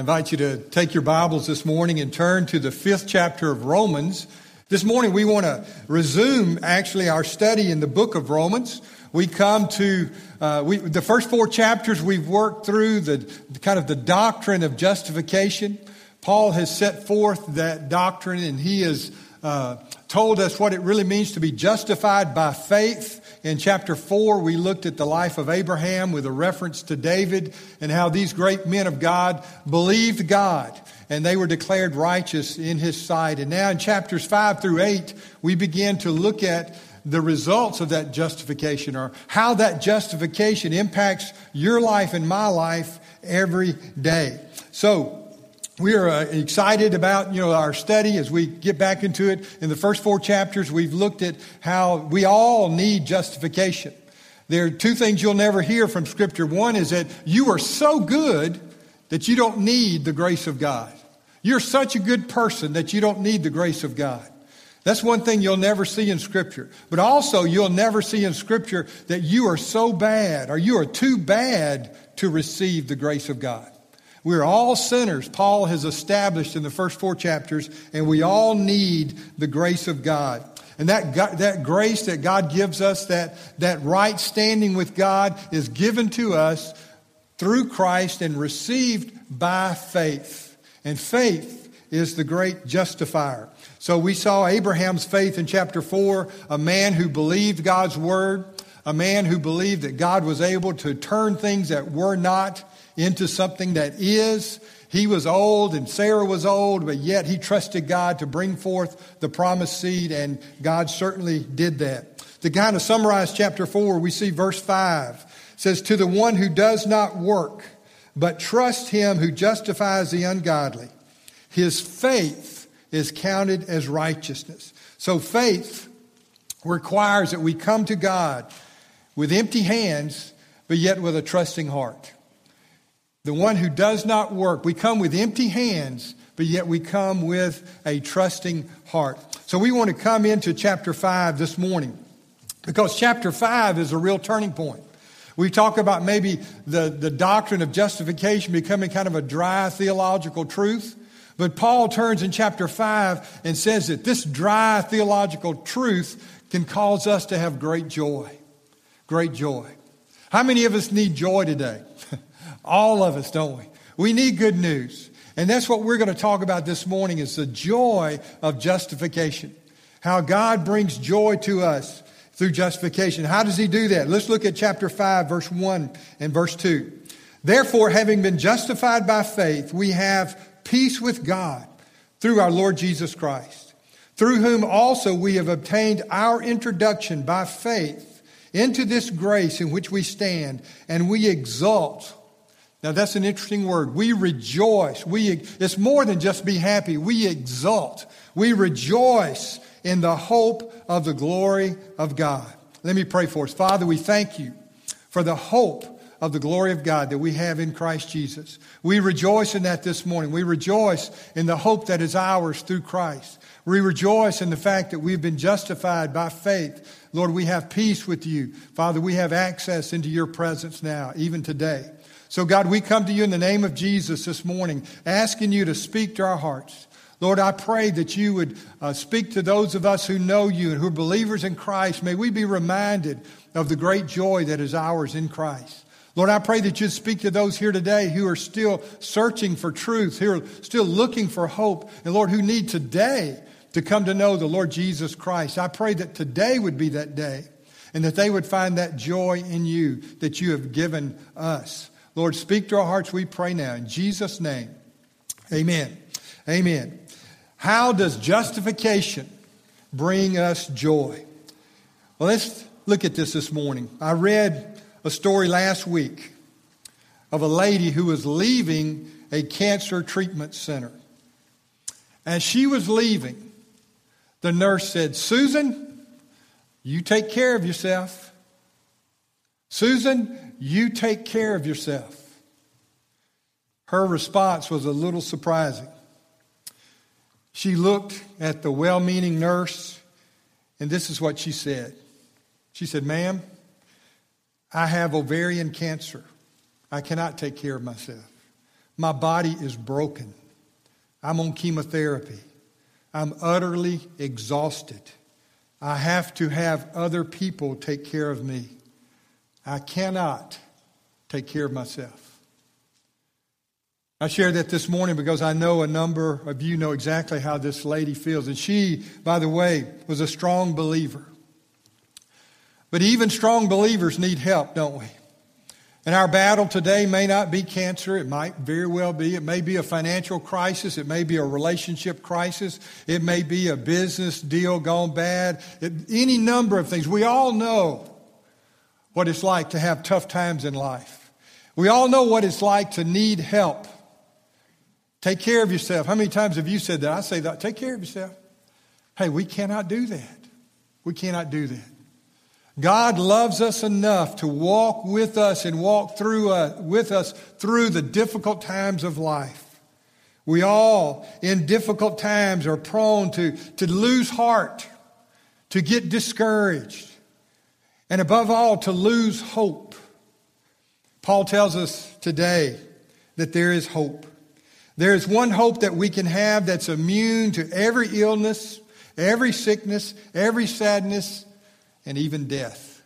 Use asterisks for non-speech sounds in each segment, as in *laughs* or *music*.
I invite you to take your Bibles this morning and turn to the fifth chapter of Romans. This morning we want to resume actually our study in the book of Romans. We come to uh, we, the first four chapters we've worked through the kind of the doctrine of justification. Paul has set forth that doctrine and he has uh, told us what it really means to be justified by faith. In chapter 4, we looked at the life of Abraham with a reference to David and how these great men of God believed God and they were declared righteous in his sight. And now in chapters 5 through 8, we begin to look at the results of that justification or how that justification impacts your life and my life every day. So, we are uh, excited about you know our study as we get back into it. In the first four chapters we've looked at how we all need justification. There are two things you'll never hear from scripture. One is that you are so good that you don't need the grace of god. You're such a good person that you don't need the grace of god. That's one thing you'll never see in scripture. But also you'll never see in scripture that you are so bad or you are too bad to receive the grace of god we're all sinners, Paul has established in the first four chapters, and we all need the grace of God. And that, that grace that God gives us, that, that right standing with God, is given to us through Christ and received by faith. And faith is the great justifier. So we saw Abraham's faith in chapter 4, a man who believed God's word, a man who believed that God was able to turn things that were not into something that is. He was old and Sarah was old, but yet he trusted God to bring forth the promised seed, and God certainly did that. To kind of summarize chapter 4, we see verse 5 says, To the one who does not work, but trust him who justifies the ungodly, his faith is counted as righteousness. So faith requires that we come to God with empty hands, but yet with a trusting heart. The one who does not work. We come with empty hands, but yet we come with a trusting heart. So we want to come into chapter 5 this morning because chapter 5 is a real turning point. We talk about maybe the, the doctrine of justification becoming kind of a dry theological truth. But Paul turns in chapter 5 and says that this dry theological truth can cause us to have great joy. Great joy. How many of us need joy today? All of us, don't we? We need good news. And that's what we're going to talk about this morning is the joy of justification. How God brings joy to us through justification. How does he do that? Let's look at chapter 5 verse 1 and verse 2. Therefore, having been justified by faith, we have peace with God through our Lord Jesus Christ, through whom also we have obtained our introduction by faith into this grace in which we stand, and we exult now that's an interesting word. We rejoice. We, it's more than just be happy. We exult. We rejoice in the hope of the glory of God. Let me pray for us. Father, we thank you for the hope of the glory of God that we have in Christ Jesus. We rejoice in that this morning. We rejoice in the hope that is ours through Christ. We rejoice in the fact that we've been justified by faith. Lord, we have peace with you. Father, we have access into your presence now, even today. So, God, we come to you in the name of Jesus this morning, asking you to speak to our hearts. Lord, I pray that you would uh, speak to those of us who know you and who are believers in Christ. May we be reminded of the great joy that is ours in Christ. Lord, I pray that you'd speak to those here today who are still searching for truth, who are still looking for hope, and Lord, who need today to come to know the Lord Jesus Christ. I pray that today would be that day and that they would find that joy in you that you have given us. Lord, speak to our hearts, we pray now. In Jesus' name, amen. Amen. How does justification bring us joy? Well, let's look at this this morning. I read a story last week of a lady who was leaving a cancer treatment center. As she was leaving, the nurse said, Susan, you take care of yourself. Susan, you take care of yourself. Her response was a little surprising. She looked at the well meaning nurse, and this is what she said. She said, Ma'am, I have ovarian cancer. I cannot take care of myself. My body is broken. I'm on chemotherapy. I'm utterly exhausted. I have to have other people take care of me. I cannot take care of myself. I share that this morning because I know a number of you know exactly how this lady feels. And she, by the way, was a strong believer. But even strong believers need help, don't we? And our battle today may not be cancer. It might very well be. It may be a financial crisis. It may be a relationship crisis. It may be a business deal gone bad. It, any number of things. We all know what it's like to have tough times in life. We all know what it's like to need help. Take care of yourself. How many times have you said that? I say that. Take care of yourself. Hey, we cannot do that. We cannot do that. God loves us enough to walk with us and walk through uh, with us through the difficult times of life. We all, in difficult times, are prone to, to lose heart, to get discouraged, and above all, to lose hope. Paul tells us today that there is hope. There is one hope that we can have that's immune to every illness, every sickness, every sadness, and even death.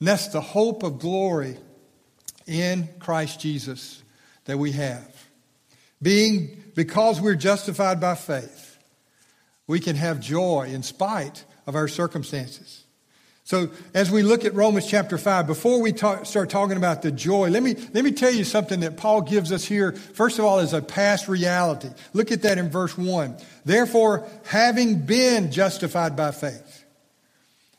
And that's the hope of glory in Christ Jesus that we have. Being, because we're justified by faith, we can have joy in spite of our circumstances. So, as we look at Romans chapter 5, before we talk, start talking about the joy, let me, let me tell you something that Paul gives us here, first of all, is a past reality. Look at that in verse 1. Therefore, having been justified by faith.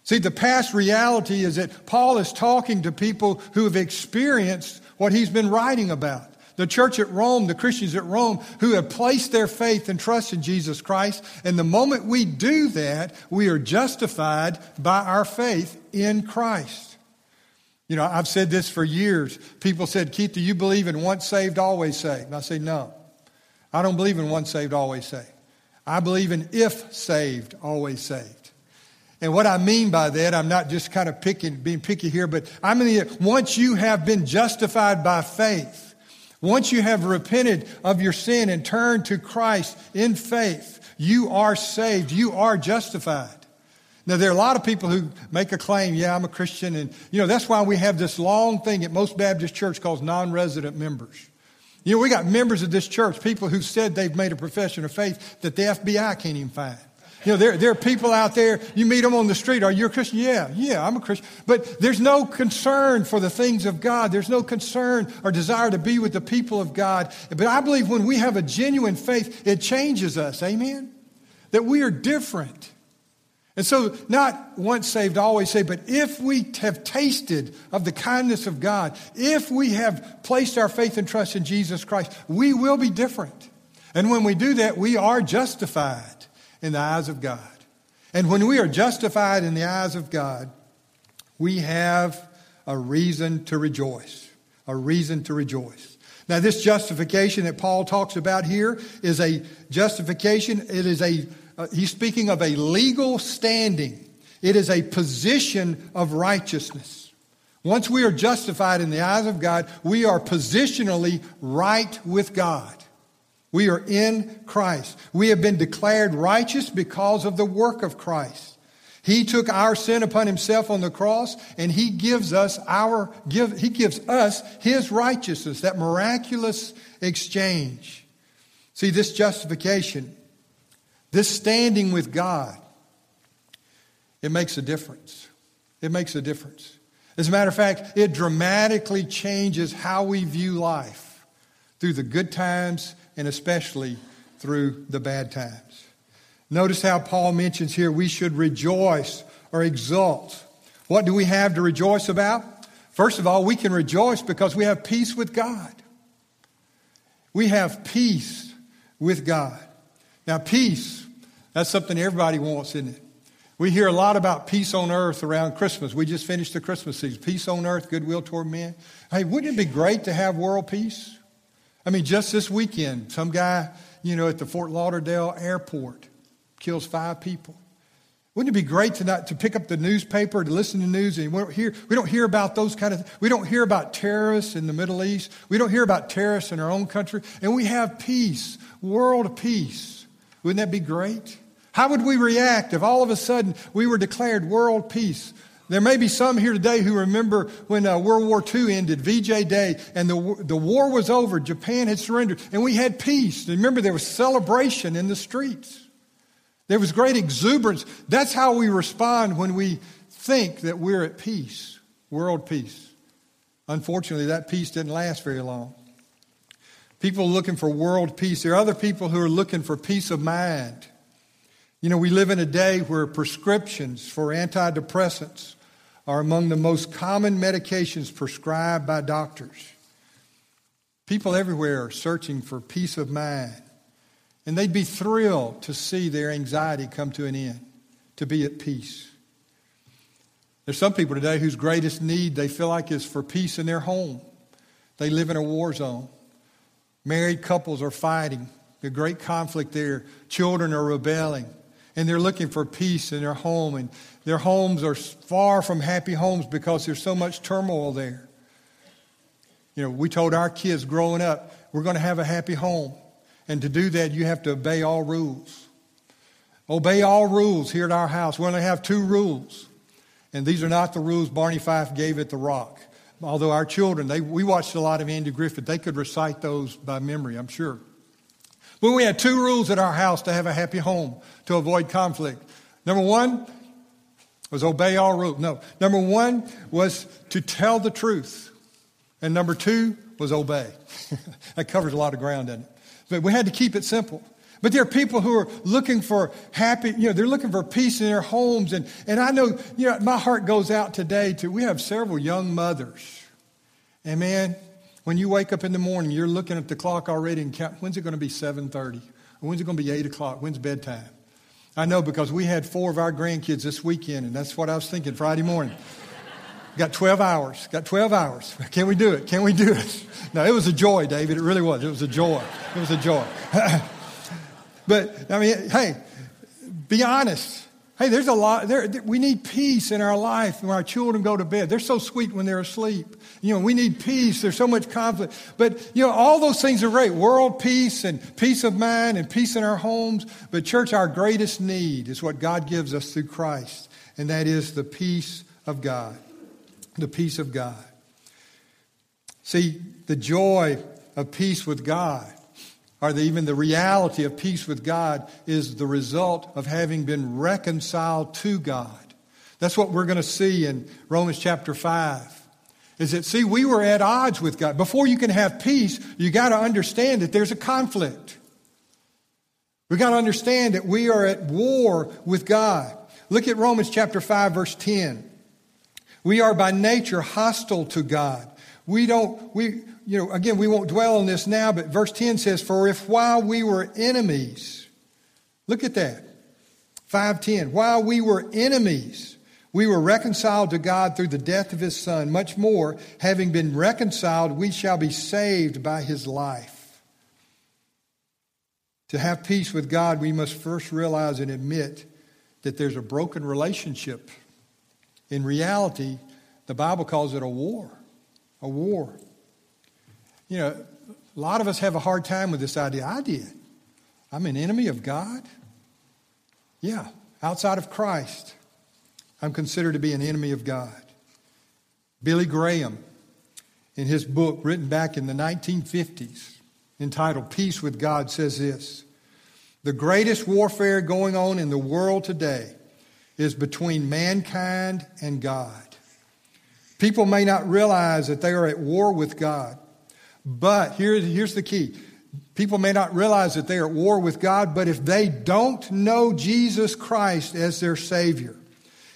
See, the past reality is that Paul is talking to people who have experienced what he's been writing about. The church at Rome, the Christians at Rome, who have placed their faith and trust in Jesus Christ. And the moment we do that, we are justified by our faith in Christ. You know, I've said this for years. People said, Keith, do you believe in once saved, always saved? And I say, no. I don't believe in once saved, always saved. I believe in if saved, always saved. And what I mean by that, I'm not just kind of picking, being picky here, but I mean, once you have been justified by faith, once you have repented of your sin and turned to Christ in faith, you are saved. You are justified. Now, there are a lot of people who make a claim, yeah, I'm a Christian. And, you know, that's why we have this long thing at most Baptist church called non resident members. You know, we got members of this church, people who said they've made a profession of faith that the FBI can't even find. You know, there, there are people out there, you meet them on the street. Are you a Christian? Yeah, yeah, I'm a Christian. But there's no concern for the things of God. There's no concern or desire to be with the people of God. But I believe when we have a genuine faith, it changes us. Amen? That we are different. And so, not once saved, always saved, but if we have tasted of the kindness of God, if we have placed our faith and trust in Jesus Christ, we will be different. And when we do that, we are justified in the eyes of God. And when we are justified in the eyes of God, we have a reason to rejoice. A reason to rejoice. Now, this justification that Paul talks about here is a justification. It is a, uh, he's speaking of a legal standing. It is a position of righteousness. Once we are justified in the eyes of God, we are positionally right with God. We are in Christ. We have been declared righteous because of the work of Christ. He took our sin upon himself on the cross and he gives us our give he gives us his righteousness, that miraculous exchange. See this justification, this standing with God, it makes a difference. It makes a difference. As a matter of fact, it dramatically changes how we view life through the good times and especially through the bad times. Notice how Paul mentions here we should rejoice or exult. What do we have to rejoice about? First of all, we can rejoice because we have peace with God. We have peace with God. Now, peace, that's something everybody wants, isn't it? We hear a lot about peace on earth around Christmas. We just finished the Christmas season. Peace on earth, goodwill toward men. Hey, wouldn't it be great to have world peace? I mean, just this weekend, some guy, you know, at the Fort Lauderdale airport kills five people. Wouldn't it be great to not to pick up the newspaper to listen to news and we don't hear we don't hear about those kind of we don't hear about terrorists in the Middle East. We don't hear about terrorists in our own country, and we have peace, world peace. Wouldn't that be great? How would we react if all of a sudden we were declared world peace? There may be some here today who remember when uh, World War II ended, VJ Day, and the, the war was over. Japan had surrendered, and we had peace. Remember, there was celebration in the streets. There was great exuberance. That's how we respond when we think that we're at peace, world peace. Unfortunately, that peace didn't last very long. People looking for world peace. There are other people who are looking for peace of mind. You know, we live in a day where prescriptions for antidepressants are among the most common medications prescribed by doctors. People everywhere are searching for peace of mind. And they'd be thrilled to see their anxiety come to an end, to be at peace. There's some people today whose greatest need they feel like is for peace in their home. They live in a war zone. Married couples are fighting. A great conflict there. Children are rebelling and they're looking for peace in their home, and their homes are far from happy homes because there's so much turmoil there. You know, we told our kids growing up, we're going to have a happy home. And to do that, you have to obey all rules. Obey all rules here at our house. We only have two rules. And these are not the rules Barney Fife gave at the Rock. Although our children, they, we watched a lot of Andy Griffith, they could recite those by memory, I'm sure. But we had two rules at our house to have a happy home, to avoid conflict. Number one was obey all rules. No. Number one was to tell the truth. And number two was obey. *laughs* that covers a lot of ground, doesn't it? But we had to keep it simple. But there are people who are looking for happy, you know, they're looking for peace in their homes. And, and I know, you know, my heart goes out today to, we have several young mothers. And man, when you wake up in the morning, you're looking at the clock already and count, when's it going to be 7.30? When's it going to be 8 o'clock? When's bedtime? I know because we had four of our grandkids this weekend, and that's what I was thinking Friday morning. *laughs* Got 12 hours. Got 12 hours. *laughs* Can we do it? Can we do it? *laughs* No, it was a joy, David. It really was. It was a joy. It was a joy. but, I mean, hey, be honest. Hey, there's a lot, there, we need peace in our life when our children go to bed. They're so sweet when they're asleep. You know, we need peace. There's so much conflict. But, you know, all those things are great. World peace and peace of mind and peace in our homes. But, church, our greatest need is what God gives us through Christ, and that is the peace of God. The peace of God. See, the joy of peace with God, or the, even the reality of peace with God, is the result of having been reconciled to God. That's what we're going to see in Romans chapter 5 is that, see, we were at odds with God. Before you can have peace, you got to understand that there's a conflict. We got to understand that we are at war with God. Look at Romans chapter 5, verse 10. We are by nature hostile to God. We don't, we, you know, again, we won't dwell on this now, but verse 10 says, For if while we were enemies, look at that. 510, while we were enemies, we were reconciled to God through the death of his Son. Much more, having been reconciled, we shall be saved by his life. To have peace with God, we must first realize and admit that there's a broken relationship. In reality, the Bible calls it a war. A war. You know, a lot of us have a hard time with this idea. I did. I'm an enemy of God. Yeah, outside of Christ. I'm considered to be an enemy of God. Billy Graham, in his book written back in the 1950s, entitled Peace with God, says this The greatest warfare going on in the world today is between mankind and God. People may not realize that they are at war with God, but here, here's the key. People may not realize that they are at war with God, but if they don't know Jesus Christ as their Savior,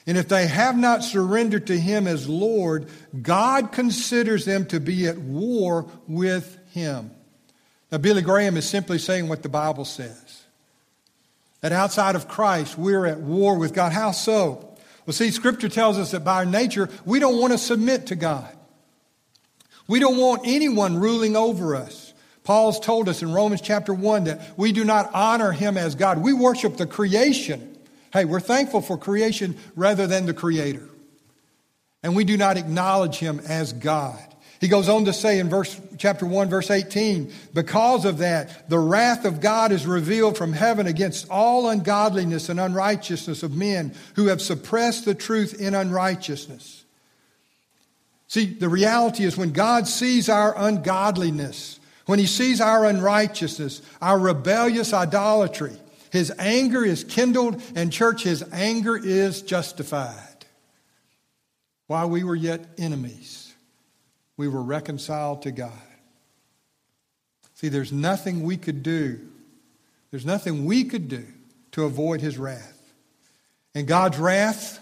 and if they have not surrendered to Him as Lord, God considers them to be at war with Him. Now, Billy Graham is simply saying what the Bible says that outside of Christ, we're at war with God. How so? Well, see, Scripture tells us that by our nature, we don't want to submit to God. We don't want anyone ruling over us. Paul's told us in Romans chapter 1 that we do not honor him as God. We worship the creation Hey, we're thankful for creation rather than the creator. And we do not acknowledge him as God. He goes on to say in verse, chapter 1, verse 18, because of that, the wrath of God is revealed from heaven against all ungodliness and unrighteousness of men who have suppressed the truth in unrighteousness. See, the reality is when God sees our ungodliness, when he sees our unrighteousness, our rebellious idolatry, his anger is kindled, and church, his anger is justified. While we were yet enemies we were reconciled to God. See, there's nothing we could do. There's nothing we could do to avoid his wrath. And God's wrath,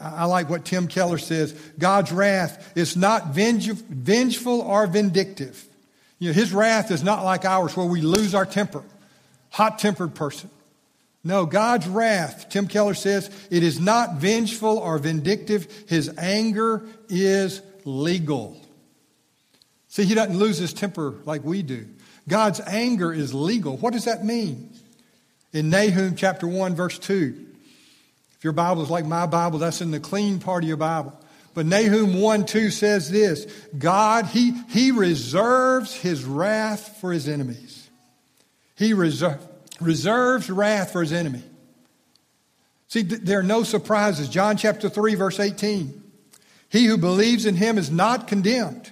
I like what Tim Keller says God's wrath is not vengeful or vindictive. You know, his wrath is not like ours where we lose our temper, hot tempered person. No, God's wrath, Tim Keller says, it is not vengeful or vindictive. His anger is legal. See, he doesn't lose his temper like we do. God's anger is legal. What does that mean? In Nahum chapter 1, verse 2. If your Bible is like my Bible, that's in the clean part of your Bible. But Nahum 1 2 says this God, he, he reserves his wrath for his enemies. He reserve, reserves wrath for his enemy. See, th- there are no surprises. John chapter 3, verse 18. He who believes in him is not condemned.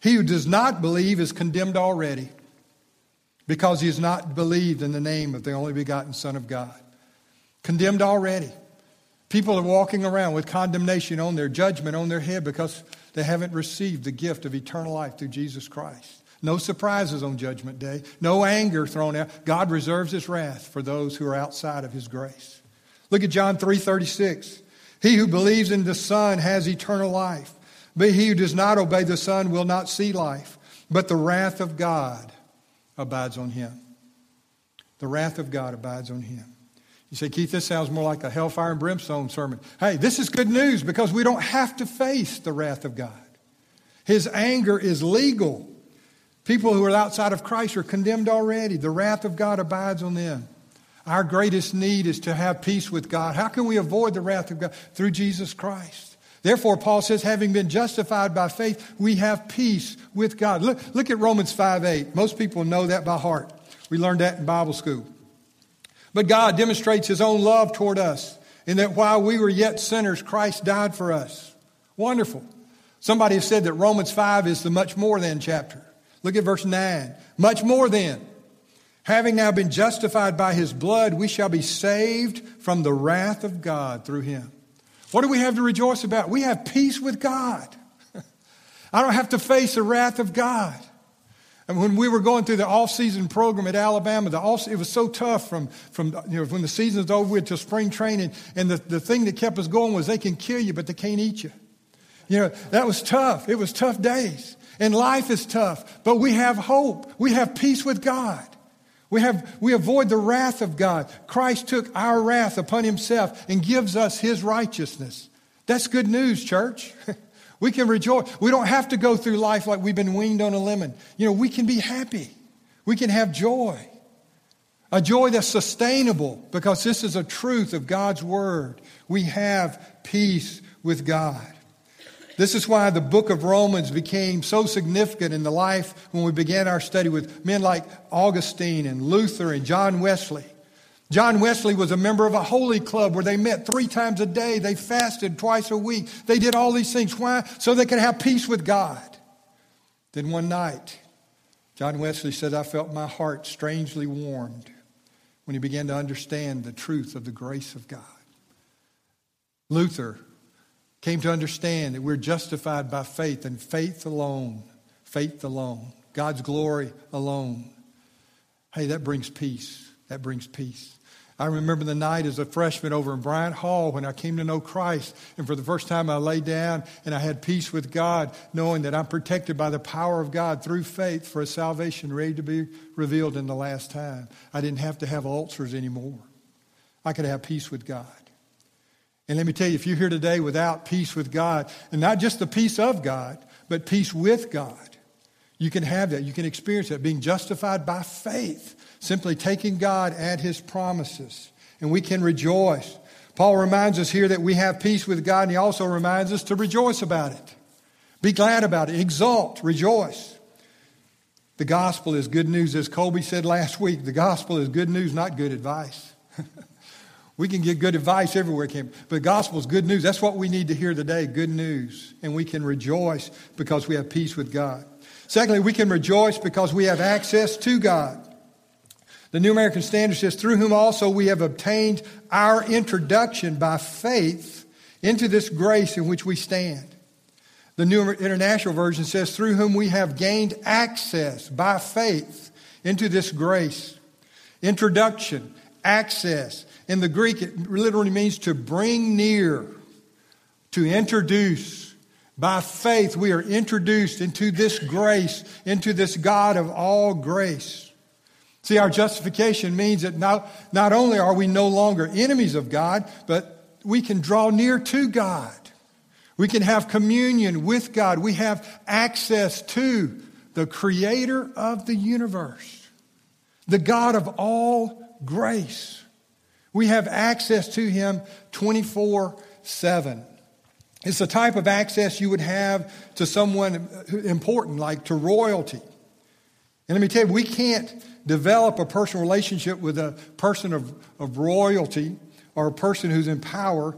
He who does not believe is condemned already because he has not believed in the name of the only begotten Son of God. Condemned already. People are walking around with condemnation on their judgment on their head because they haven't received the gift of eternal life through Jesus Christ. No surprises on Judgment Day, no anger thrown out. God reserves his wrath for those who are outside of his grace. Look at John 3:36. He who believes in the Son has eternal life. But he who does not obey the Son will not see life, but the wrath of God abides on him. The wrath of God abides on him. You say, Keith, this sounds more like a hellfire and brimstone sermon. Hey, this is good news because we don't have to face the wrath of God. His anger is legal. People who are outside of Christ are condemned already. The wrath of God abides on them. Our greatest need is to have peace with God. How can we avoid the wrath of God? Through Jesus Christ. Therefore, Paul says, having been justified by faith, we have peace with God. Look, look at Romans 5 8. Most people know that by heart. We learned that in Bible school. But God demonstrates his own love toward us in that while we were yet sinners, Christ died for us. Wonderful. Somebody has said that Romans 5 is the much more than chapter. Look at verse 9. Much more than. Having now been justified by his blood, we shall be saved from the wrath of God through him. What do we have to rejoice about? We have peace with God. *laughs* I don't have to face the wrath of God. And when we were going through the off-season program at Alabama, the off, it was so tough from, from you know, when the season was over to spring training. And the, the thing that kept us going was they can kill you, but they can't eat you. You know, that was tough. It was tough days. And life is tough, but we have hope. We have peace with God. We, have, we avoid the wrath of God. Christ took our wrath upon himself and gives us his righteousness. That's good news, church. *laughs* we can rejoice. We don't have to go through life like we've been weaned on a lemon. You know, we can be happy. We can have joy. A joy that's sustainable because this is a truth of God's word. We have peace with God. This is why the book of Romans became so significant in the life when we began our study with men like Augustine and Luther and John Wesley. John Wesley was a member of a holy club where they met three times a day. They fasted twice a week. They did all these things. Why? So they could have peace with God. Then one night, John Wesley said, I felt my heart strangely warmed when he began to understand the truth of the grace of God. Luther came to understand that we're justified by faith and faith alone. Faith alone. God's glory alone. Hey, that brings peace. That brings peace. I remember the night as a freshman over in Bryant Hall when I came to know Christ. And for the first time, I lay down and I had peace with God, knowing that I'm protected by the power of God through faith for a salvation ready to be revealed in the last time. I didn't have to have ulcers anymore. I could have peace with God. And let me tell you, if you're here today without peace with God, and not just the peace of God, but peace with God, you can have that. You can experience that. Being justified by faith, simply taking God at His promises and we can rejoice. Paul reminds us here that we have peace with God, and he also reminds us to rejoice about it. Be glad about it. Exalt, rejoice. The gospel is good news. As Colby said last week, the gospel is good news, not good advice. *laughs* we can get good advice everywhere, can but the gospel is good news. That's what we need to hear today good news. And we can rejoice because we have peace with God. Secondly, we can rejoice because we have access to God. The New American Standard says, through whom also we have obtained our introduction by faith into this grace in which we stand. The New International Version says, through whom we have gained access by faith into this grace. Introduction, access. In the Greek, it literally means to bring near, to introduce. By faith, we are introduced into this grace, into this God of all grace. See, our justification means that not, not only are we no longer enemies of God, but we can draw near to God. We can have communion with God. We have access to the creator of the universe, the God of all grace. We have access to him 24 7. It's the type of access you would have to someone important, like to royalty. And let me tell you, we can't develop a personal relationship with a person of, of royalty or a person who's in power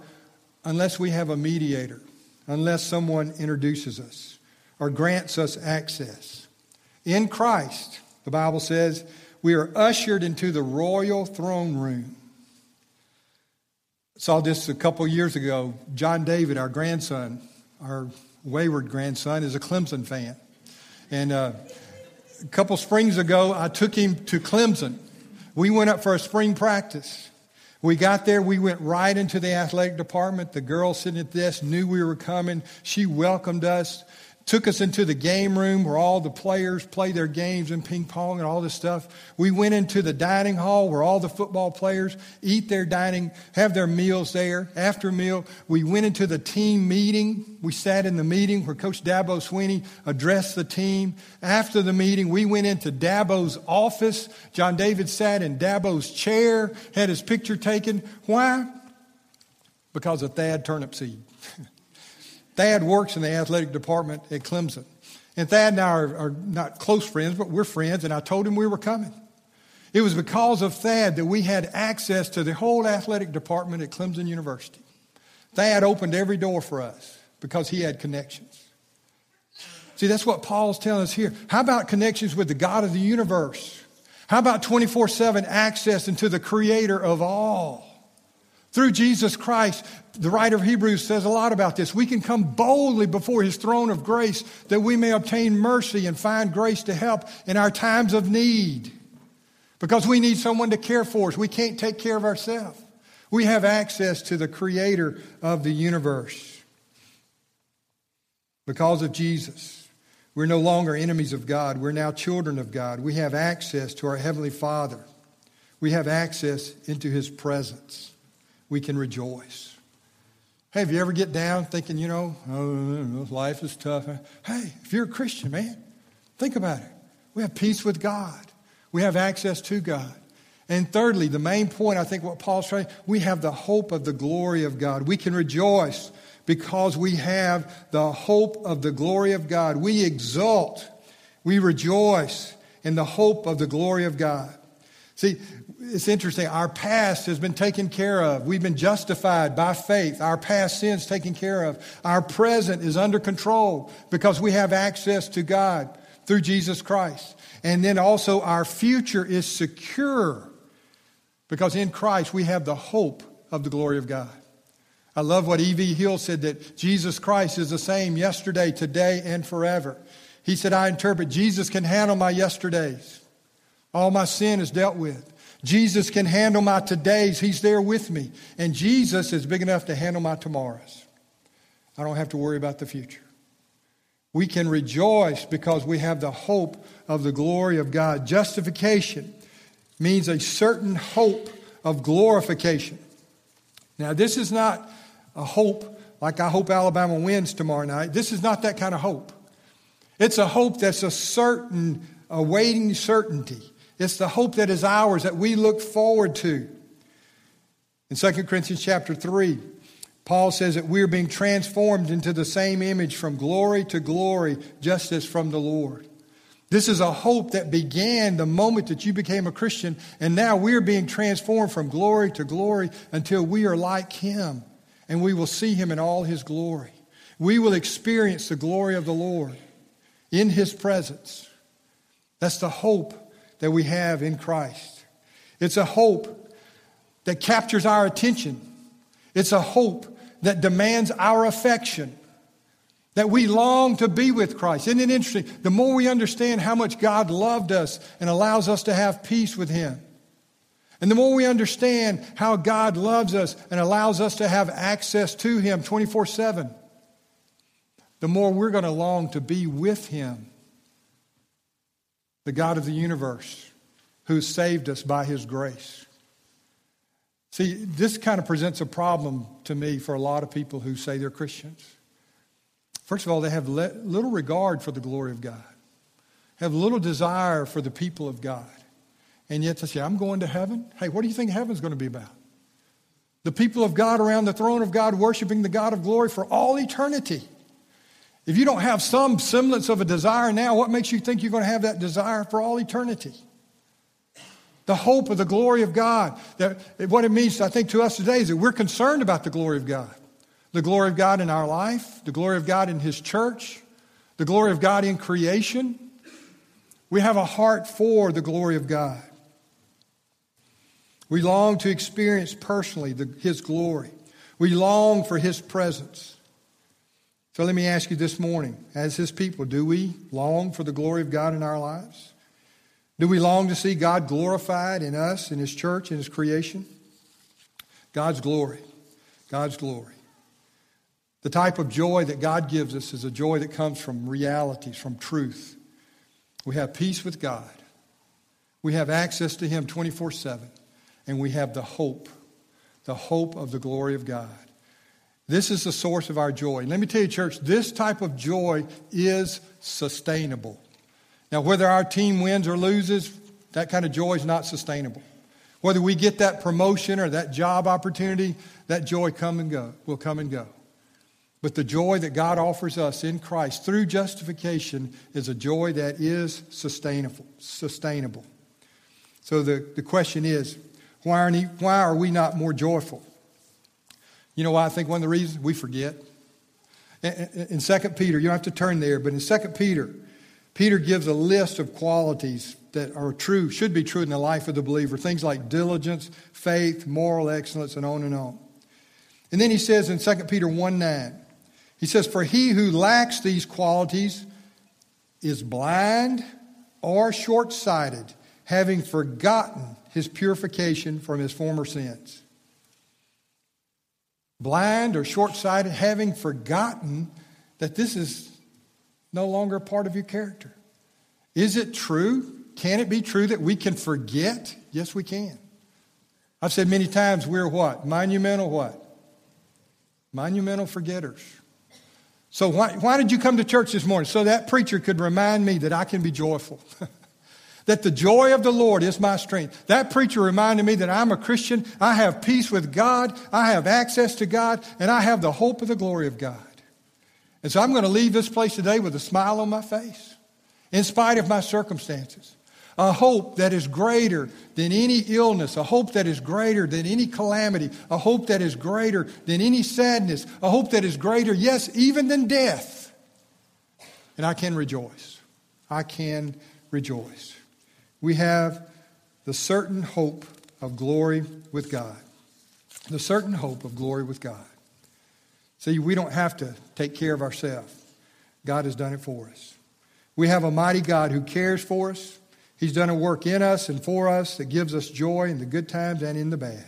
unless we have a mediator unless someone introduces us or grants us access. In Christ, the Bible says, we are ushered into the royal throne room. Saw this a couple years ago. John David, our grandson, our wayward grandson, is a Clemson fan. And uh, a couple springs ago, I took him to Clemson. We went up for a spring practice. We got there, we went right into the athletic department. The girl sitting at this knew we were coming. She welcomed us took us into the game room where all the players play their games and ping pong and all this stuff. We went into the dining hall where all the football players eat their dining, have their meals there. After meal, we went into the team meeting. We sat in the meeting where Coach Dabo Swinney addressed the team. After the meeting, we went into Dabo's office. John David sat in Dabo's chair, had his picture taken. Why? Because of Thad Turnipseed. *laughs* Thad works in the athletic department at Clemson. And Thad and I are, are, not close friends, but we're friends, and I told him we were coming. It was because of Thad that we had access to the whole athletic department at Clemson University. Thad opened every door for us because he had connections. See, that's what Paul's telling us here. How about connections with the God of the universe? How about 24 7 access into the creator of all? Through Jesus Christ, the writer of Hebrews says a lot about this. We can come boldly before his throne of grace that we may obtain mercy and find grace to help in our times of need. Because we need someone to care for us. We can't take care of ourselves. We have access to the creator of the universe. Because of Jesus, we're no longer enemies of God. We're now children of God. We have access to our Heavenly Father. We have access into His presence we can rejoice. Hey, if you ever get down thinking, you know, oh, life is tough, hey, if you're a Christian, man, think about it. We have peace with God, we have access to God. And thirdly, the main point, I think what Paul's trying, we have the hope of the glory of God. We can rejoice because we have the hope of the glory of God. We exult, we rejoice in the hope of the glory of God. See, it's interesting. Our past has been taken care of. We've been justified by faith. Our past sins taken care of. Our present is under control because we have access to God through Jesus Christ. And then also our future is secure because in Christ we have the hope of the glory of God. I love what E.V. Hill said that Jesus Christ is the same yesterday, today, and forever. He said, I interpret Jesus can handle my yesterdays. All my sin is dealt with. Jesus can handle my todays. He's there with me. And Jesus is big enough to handle my tomorrows. I don't have to worry about the future. We can rejoice because we have the hope of the glory of God. Justification means a certain hope of glorification. Now, this is not a hope like I hope Alabama wins tomorrow night. This is not that kind of hope. It's a hope that's a certain, awaiting certainty. It's the hope that is ours that we look forward to. In 2 Corinthians chapter 3, Paul says that we're being transformed into the same image from glory to glory, just as from the Lord. This is a hope that began the moment that you became a Christian, and now we're being transformed from glory to glory until we are like Him, and we will see Him in all His glory. We will experience the glory of the Lord in His presence. That's the hope that we have in Christ. It's a hope that captures our attention. It's a hope that demands our affection that we long to be with Christ. Isn't it interesting? The more we understand how much God loved us and allows us to have peace with Him, and the more we understand how God loves us and allows us to have access to Him 24 7, the more we're going to long to be with Him, the God of the universe, who saved us by His grace. See, this kind of presents a problem to me for a lot of people who say they're Christians. First of all, they have little regard for the glory of God, have little desire for the people of God. And yet they say, I'm going to heaven. Hey, what do you think heaven's going to be about? The people of God around the throne of God worshiping the God of glory for all eternity. If you don't have some semblance of a desire now, what makes you think you're going to have that desire for all eternity? The hope of the glory of God. That, what it means, I think, to us today is that we're concerned about the glory of God the glory of God in our life, the glory of God in His church, the glory of God in creation. We have a heart for the glory of God. We long to experience personally the, His glory. We long for His presence. So let me ask you this morning, as His people, do we long for the glory of God in our lives? Do we long to see God glorified in us, in His church, in His creation? God's glory. God's glory. The type of joy that God gives us is a joy that comes from realities, from truth. We have peace with God. We have access to Him 24 7. And we have the hope, the hope of the glory of God. This is the source of our joy. Let me tell you, church, this type of joy is sustainable. Now, whether our team wins or loses, that kind of joy is not sustainable. Whether we get that promotion or that job opportunity, that joy come and go, will come and go. But the joy that God offers us in Christ through justification is a joy that is sustainable. sustainable. So the, the question is why are, why are we not more joyful? You know why I think one of the reasons? We forget. In, in 2 Peter, you don't have to turn there, but in 2 Peter, Peter gives a list of qualities that are true, should be true in the life of the believer. Things like diligence, faith, moral excellence, and on and on. And then he says in 2 Peter 1 9, he says, For he who lacks these qualities is blind or short sighted, having forgotten his purification from his former sins. Blind or short sighted, having forgotten that this is no longer part of your character. Is it true? Can it be true that we can forget? Yes, we can. I've said many times we're what? Monumental what? Monumental forgetters. So, why, why did you come to church this morning? So that preacher could remind me that I can be joyful. *laughs* that the joy of the Lord is my strength. That preacher reminded me that I'm a Christian. I have peace with God. I have access to God. And I have the hope of the glory of God. And so I'm going to leave this place today with a smile on my face, in spite of my circumstances a hope that is greater than any illness, a hope that is greater than any calamity, a hope that is greater than any sadness, a hope that is greater, yes, even than death. And I can rejoice. I can rejoice. We have the certain hope of glory with God. The certain hope of glory with God. See, we don't have to take care of ourselves. God has done it for us. We have a mighty God who cares for us, He's done a work in us and for us that gives us joy in the good times and in the bad.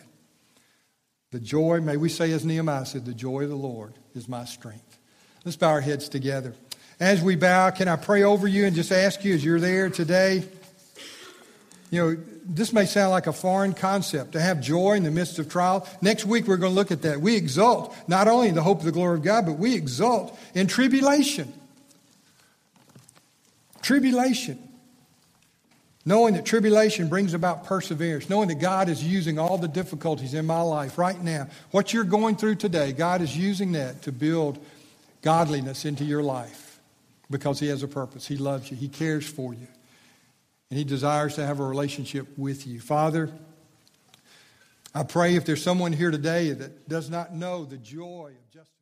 The joy, may we say as Nehemiah said, the joy of the Lord is my strength. Let's bow our heads together. As we bow, can I pray over you and just ask you as you're there today? You know, this may sound like a foreign concept to have joy in the midst of trial. Next week, we're going to look at that. We exult not only in the hope of the glory of God, but we exult in tribulation. Tribulation. Knowing that tribulation brings about perseverance, knowing that God is using all the difficulties in my life right now, what you're going through today, God is using that to build godliness into your life because He has a purpose. He loves you, He cares for you, and He desires to have a relationship with you. Father, I pray if there's someone here today that does not know the joy of justice.